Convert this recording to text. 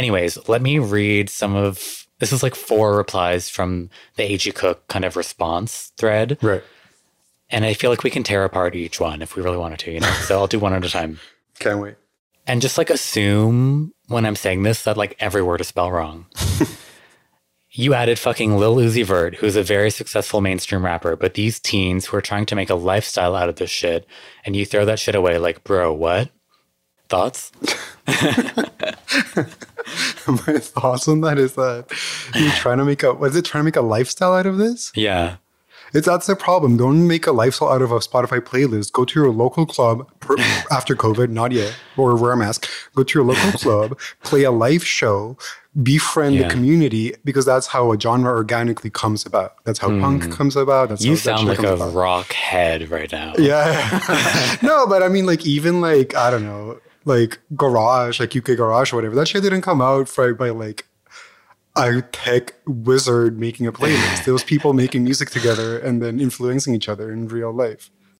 Anyways, let me read some of this is like four replies from the AG Cook kind of response thread. Right. And I feel like we can tear apart each one if we really wanted to, you know? So I'll do one at a time. Can't wait. And just like assume when I'm saying this that like every word is spelled wrong. you added fucking Lil Uzi Vert, who's a very successful mainstream rapper, but these teens who are trying to make a lifestyle out of this shit, and you throw that shit away like, bro, what? Thoughts? My thoughts on that is that you're trying to make a was it trying to make a lifestyle out of this? Yeah. It's that's the problem. Don't make a lifestyle out of a Spotify playlist. Go to your local club per, after COVID, not yet, or wear a mask. Go to your local club, play a live show, befriend Yeah. the community because that's how a genre organically comes about. That's how punk comes about. That's Hmm. You how sound like a about. rock head right now. Yeah. no, but I mean, like, even like, I don't know, like Garage, like UK Garage or whatever, that shit didn't come out for, by like a tech wizard making a playlist. There was people making music together and then influencing each other in real life.